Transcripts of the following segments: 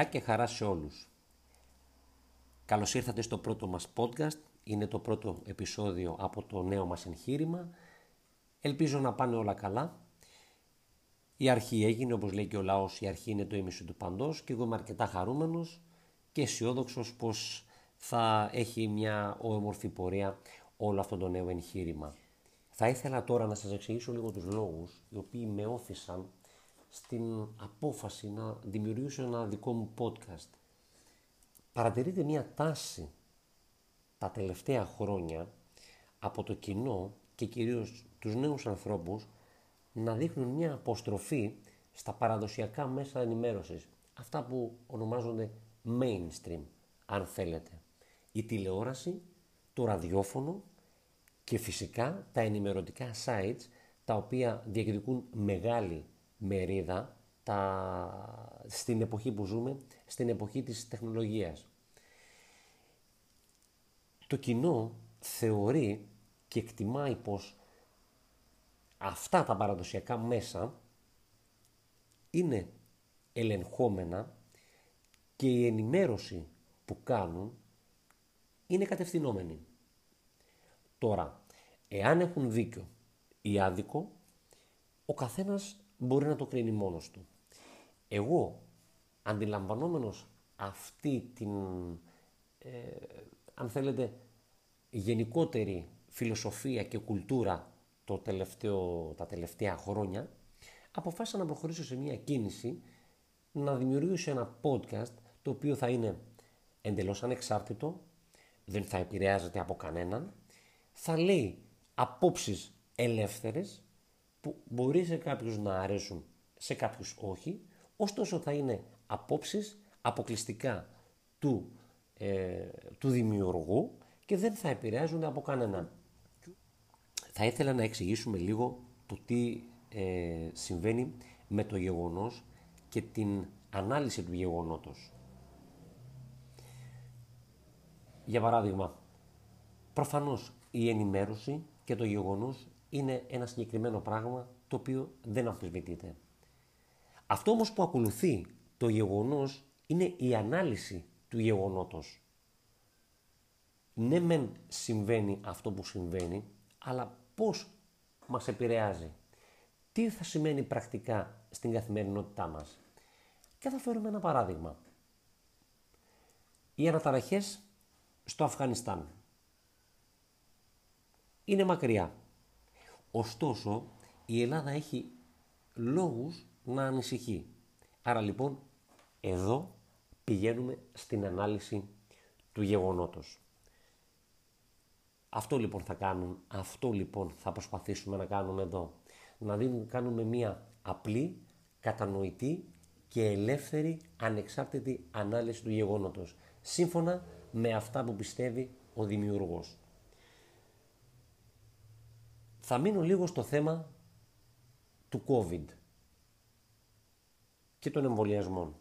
Γεια και χαρά σε όλους. Καλώς ήρθατε στο πρώτο μας podcast. Είναι το πρώτο επεισόδιο από το νέο μας εγχείρημα. Ελπίζω να πάνε όλα καλά. Η αρχή έγινε, όπως λέει και ο λαός, η αρχή είναι το ίμιση του παντός και εγώ είμαι αρκετά χαρούμενος και αισιόδοξος πως θα έχει μια όμορφη πορεία όλο αυτό το νέο εγχείρημα. Θα ήθελα τώρα να σας εξηγήσω λίγο τους λόγους οι οποίοι με όθησαν στην απόφαση να δημιουργήσω ένα δικό μου podcast. Παρατηρείται μια τάση τα τελευταία χρόνια από το κοινό και κυρίως τους νέους ανθρώπους να δείχνουν μια αποστροφή στα παραδοσιακά μέσα ενημέρωσης. Αυτά που ονομάζονται mainstream, αν θέλετε. Η τηλεόραση, το ραδιόφωνο και φυσικά τα ενημερωτικά sites τα οποία διεκδικούν μεγάλη μερίδα τα, στην εποχή που ζούμε, στην εποχή της τεχνολογίας. Το κοινό θεωρεί και εκτιμάει πως αυτά τα παραδοσιακά μέσα είναι ελεγχόμενα και η ενημέρωση που κάνουν είναι κατευθυνόμενη. Τώρα, εάν έχουν δίκιο ή άδικο, ο καθένας μπορεί να το κρίνει μόνος του. Εγώ, αντιλαμβανόμενος αυτή την, ε, αν θέλετε, γενικότερη φιλοσοφία και κουλτούρα το τελευταίο, τα τελευταία χρόνια, αποφάσισα να προχωρήσω σε μια κίνηση να δημιουργήσω ένα podcast το οποίο θα είναι εντελώς ανεξάρτητο, δεν θα επηρεάζεται από κανέναν, θα λέει απόψεις ελεύθερες που μπορεί σε κάποιους να αρέσουν, σε κάποιους όχι, ωστόσο θα είναι απόψεις αποκλειστικά του, ε, του δημιουργού και δεν θα επηρεάζονται από κανέναν. Θα ήθελα να εξηγήσουμε λίγο το τι ε, συμβαίνει με το γεγονός και την ανάλυση του γεγονότος. Για παράδειγμα, προφανώς η ενημέρωση και το γεγονός είναι ένα συγκεκριμένο πράγμα το οποίο δεν αμφισβητείται. Αυτό όμως που ακολουθεί το γεγονός είναι η ανάλυση του γεγονότος. Ναι μεν συμβαίνει αυτό που συμβαίνει, αλλά πώς μας επηρεάζει. Τι θα σημαίνει πρακτικά στην καθημερινότητά μας. Και θα φέρουμε ένα παράδειγμα. Οι αναταραχές στο Αφγανιστάν. Είναι μακριά. Ωστόσο, η Ελλάδα έχει λόγους να ανησυχεί. Άρα λοιπόν, εδώ πηγαίνουμε στην ανάλυση του γεγονότος. Αυτό λοιπόν θα κάνουμε, αυτό λοιπόν θα προσπαθήσουμε να κάνουμε εδώ. Να δίνουμε, κάνουμε μία απλή, κατανοητή και ελεύθερη, ανεξάρτητη ανάλυση του γεγονότος. Σύμφωνα με αυτά που πιστεύει ο δημιουργός. Θα μείνω λίγο στο θέμα του COVID και των εμβολιασμών.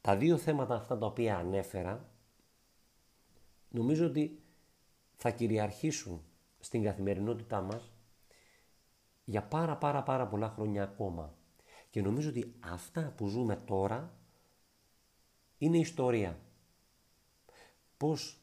Τα δύο θέματα αυτά τα οποία ανέφερα νομίζω ότι θα κυριαρχήσουν στην καθημερινότητά μας για πάρα πάρα πάρα πολλά χρόνια ακόμα. Και νομίζω ότι αυτά που ζούμε τώρα είναι ιστορία. Πώς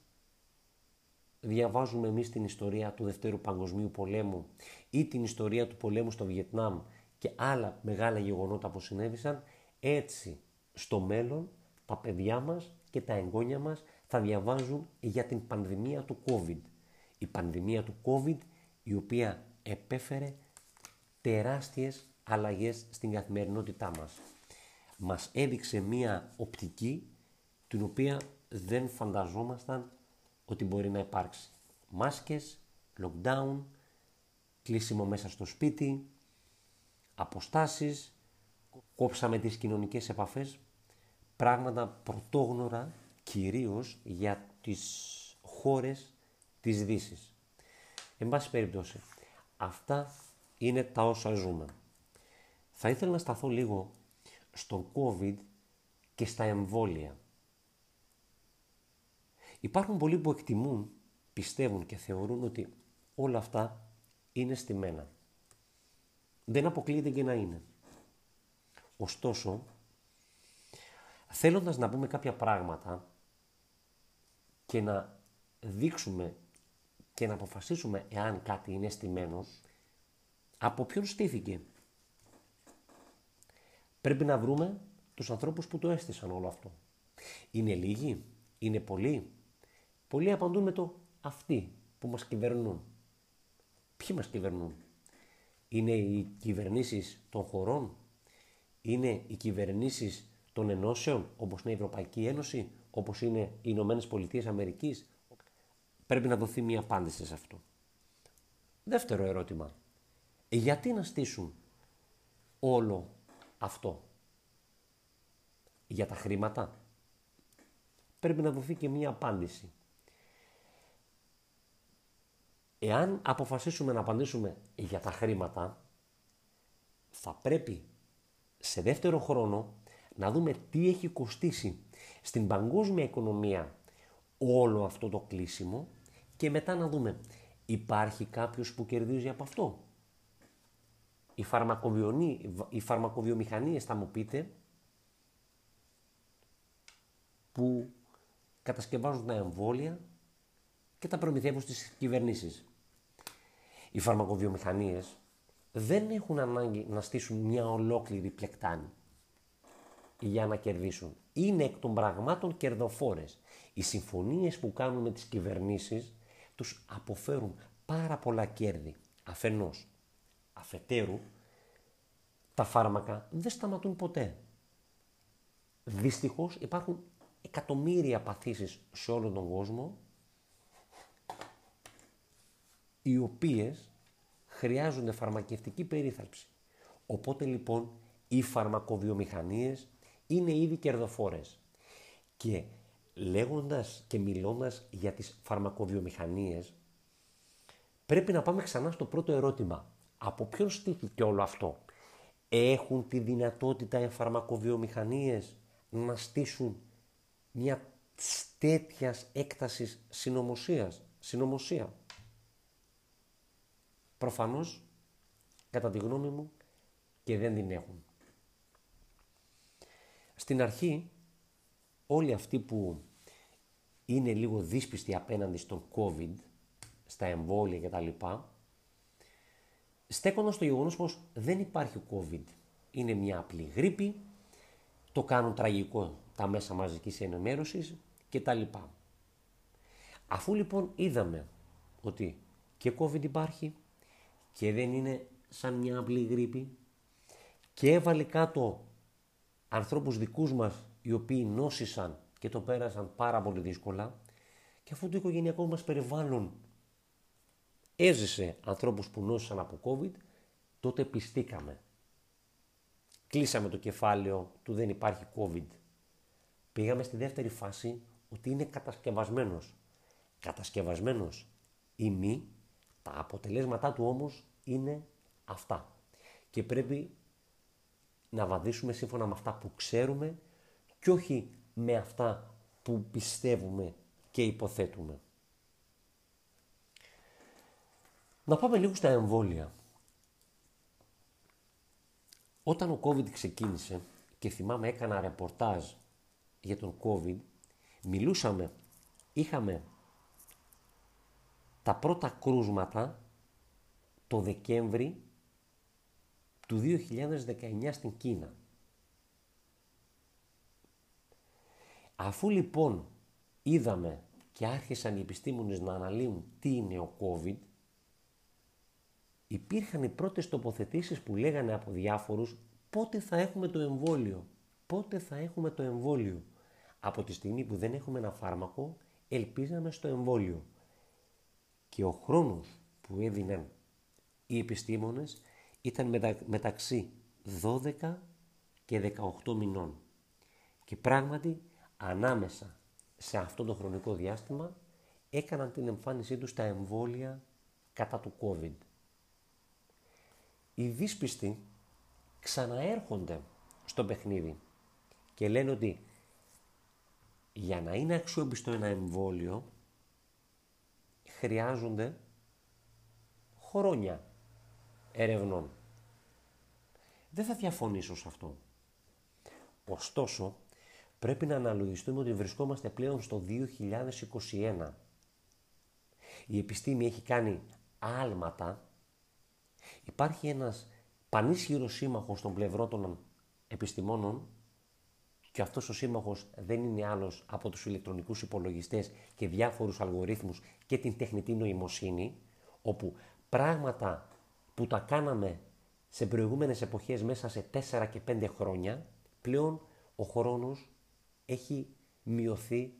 διαβάζουμε εμείς την ιστορία του Δευτέρου Παγκοσμίου Πολέμου ή την ιστορία του πολέμου στο Βιετνάμ και άλλα μεγάλα γεγονότα που συνέβησαν, έτσι στο μέλλον τα παιδιά μας και τα εγγόνια μας θα διαβάζουν για την πανδημία του COVID. Η πανδημία του COVID η οποία επέφερε τεράστιες αλλαγές στην καθημερινότητά μας. Μας έδειξε μία οπτική την οποία δεν φανταζόμασταν ότι μπορεί να υπάρξει. Μάσκες, lockdown, κλείσιμο μέσα στο σπίτι, αποστάσεις, κόψαμε τις κοινωνικές επαφές, πράγματα πρωτόγνωρα κυρίως για τις χώρες της Δύσης. Εν πάση περιπτώσει, αυτά είναι τα όσα ζούμε. Θα ήθελα να σταθώ λίγο στον COVID και στα εμβόλια. Υπάρχουν πολλοί που εκτιμούν, πιστεύουν και θεωρούν ότι όλα αυτά είναι στημένα. Δεν αποκλείεται και να είναι. Ωστόσο, θέλοντας να πούμε κάποια πράγματα και να δείξουμε και να αποφασίσουμε εάν κάτι είναι στημένο, από ποιον στήθηκε; Πρέπει να βρούμε τους ανθρώπους που το έστησαν όλο αυτό. Είναι λίγοι, είναι πολλοί; Πολλοί απαντούν με το αυτοί που μας κυβερνούν. Ποιοι μας κυβερνούν; Είναι οι κυβερνήσεις των χωρών; Είναι οι κυβερνήσεις των ενώσεων όπως είναι η Ευρωπαϊκή Ένωση, όπως είναι οι Ηνωμένες Πολιτείες Αμερικής; Πρέπει να δοθεί μια απάντηση σε αυτό. Δεύτερο ερώτημα. Γιατί να στήσουν όλο αυτό; Για τα χρήματα; Πρέπει να δοθεί και μία απάντηση. Εάν αποφασίσουμε να απαντήσουμε για τα χρήματα, θα πρέπει σε δεύτερο χρόνο να δούμε τι έχει κοστίσει στην παγκόσμια οικονομία όλο αυτό το κλείσιμο και μετά να δούμε υπάρχει κάποιος που κερδίζει από αυτό. Οι, οι φαρμακοβιομηχανίες θα μου πείτε που κατασκευάζουν τα εμβόλια και τα προμηθεύουν στις κυβερνήσεις. Οι φαρμακοβιομηχανίες δεν έχουν ανάγκη να στήσουν μια ολόκληρη πλεκτάνη για να κερδίσουν. Είναι εκ των πραγμάτων κερδοφόρες. Οι συμφωνίες που κάνουν με τις κυβερνήσεις τους αποφέρουν πάρα πολλά κέρδη. Αφενός, αφετέρου, τα φάρμακα δεν σταματούν ποτέ. Δυστυχώς υπάρχουν εκατομμύρια παθήσεις σε όλο τον κόσμο οι οποίες χρειάζονται φαρμακευτική περίθαλψη. Οπότε λοιπόν οι φαρμακοβιομηχανίες είναι ήδη κερδοφόρες. Και λέγοντας και μιλώντας για τις φαρμακοβιομηχανίες, πρέπει να πάμε ξανά στο πρώτο ερώτημα. Από ποιον στήθηκε όλο αυτό. Έχουν τη δυνατότητα οι φαρμακοβιομηχανίες να στήσουν μια τέτοιας έκτασης συνωμοσίας, συνωμοσία; Προφανώς, κατά τη γνώμη μου, και δεν την έχουν. Στην αρχή, όλοι αυτοί που είναι λίγο δύσπιστοι απέναντι στον COVID, στα εμβόλια κτλ. Στέκονται στο γεγονός πως δεν υπάρχει COVID. Είναι μια απλή γρήπη, το κάνουν τραγικό τα μέσα μαζικής ενημέρωσης κτλ. Αφού λοιπόν είδαμε ότι και COVID υπάρχει και δεν είναι σαν μια απλή γρήπη και έβαλε κάτω ανθρώπους δικούς μας οι οποίοι νόσησαν και το πέρασαν πάρα πολύ δύσκολα και αφού το οικογενειακό μας περιβάλλον έζησε ανθρώπους που νόσησαν από COVID, τότε πιστήκαμε. Κλείσαμε το κεφάλαιο του δεν υπάρχει COVID. Πήγαμε στη δεύτερη φάση ότι είναι κατασκευασμένος. Κατασκευασμένος ή μη, τα αποτελέσματά του όμως είναι αυτά. Και πρέπει να βαδίσουμε σύμφωνα με αυτά που ξέρουμε και όχι με αυτά που πιστεύουμε και υποθέτουμε. Να πάμε λίγο στα εμβόλια. Όταν ο COVID ξεκίνησε και θυμάμαι έκανα ρεπορτάζ για τον COVID, μιλούσαμε, είχαμε τα πρώτα κρούσματα το Δεκέμβρη του 2019 στην Κίνα. Αφού λοιπόν είδαμε και άρχισαν οι επιστήμονες να αναλύουν τι είναι ο COVID, υπήρχαν οι πρώτες τοποθετήσεις που λέγανε από διάφορους πότε θα έχουμε το εμβόλιο; Πότε θα έχουμε το εμβόλιο; Από τη στιγμή που δεν έχουμε ένα φάρμακο, ελπίζαμε στο εμβόλιο. Και ο χρόνος που έδιναν οι επιστήμονες ήταν μεταξύ 12 και 18 μηνών. Και πράγματι ανάμεσα σε αυτό το χρονικό διάστημα έκαναν την εμφάνισή τους τα εμβόλια κατά του COVID. Οι δύσπιστοι ξαναέρχονται στο παιχνίδι και λένε ότι για να είναι αξιόπιστο ένα εμβόλιο χρειάζονται χρόνια ερευνών. Δεν θα διαφωνήσω σε αυτό. Ωστόσο, πρέπει να αναλογιστούμε ότι βρισκόμαστε πλέον στο 2021. Η επιστήμη έχει κάνει άλματα. Υπάρχει ένας πανίσχυρος σύμμαχος των πλευρών των επιστημόνων και αυτός ο σύμμαχος δεν είναι άλλος από τους ηλεκτρονικούς υπολογιστές και διάφορους αλγορίθμους και την τεχνητή νοημοσύνη, όπου πράγματα που τα κάναμε σε προηγούμενες εποχές μέσα σε 4 και 5 χρόνια, πλέον ο χρόνος έχει μειωθεί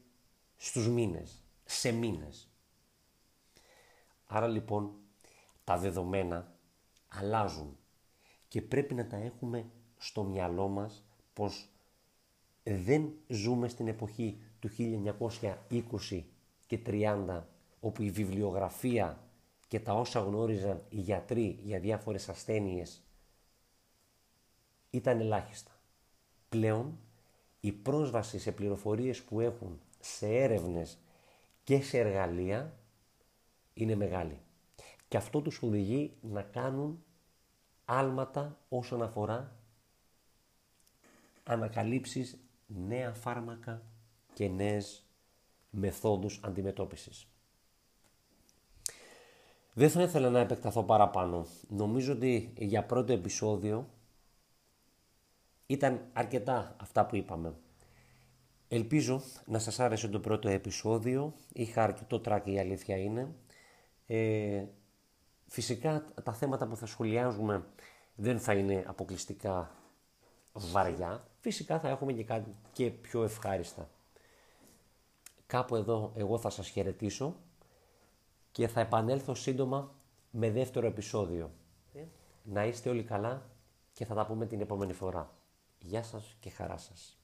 στους μήνες, σε μήνες. Άρα λοιπόν τα δεδομένα αλλάζουν και πρέπει να τα έχουμε στο μυαλό μας πως δεν ζούμε στην εποχή του 1920 και 30 όπου η βιβλιογραφία και τα όσα γνώριζαν οι γιατροί για διάφορες ασθένειες ήταν ελάχιστα. Πλέον η πρόσβαση σε πληροφορίες που έχουν σε έρευνες και σε εργαλεία είναι μεγάλη. Και αυτό τους οδηγεί να κάνουν άλματα όσον αφορά ανακαλύψεις νέα φάρμακα και νέες μεθόδους αντιμετώπισης. Δεν θα ήθελα να επεκταθώ παραπάνω. Νομίζω ότι για πρώτο επεισόδιο ήταν αρκετά αυτά που είπαμε. Ελπίζω να σας άρεσε το πρώτο επεισόδιο. Είχα αρκετό τράκι η αλήθεια είναι. Ε, φυσικά τα θέματα που θα σχολιάζουμε δεν θα είναι αποκλειστικά βαριά. Φυσικά θα έχουμε και κάτι και πιο ευχάριστα. Κάπου εδώ εγώ θα σας χαιρετήσω και θα επανέλθω σύντομα με δεύτερο επεισόδιο. Να είστε όλοι καλά και θα τα πούμε την επόμενη φορά. Γεια σας και χαρά σας.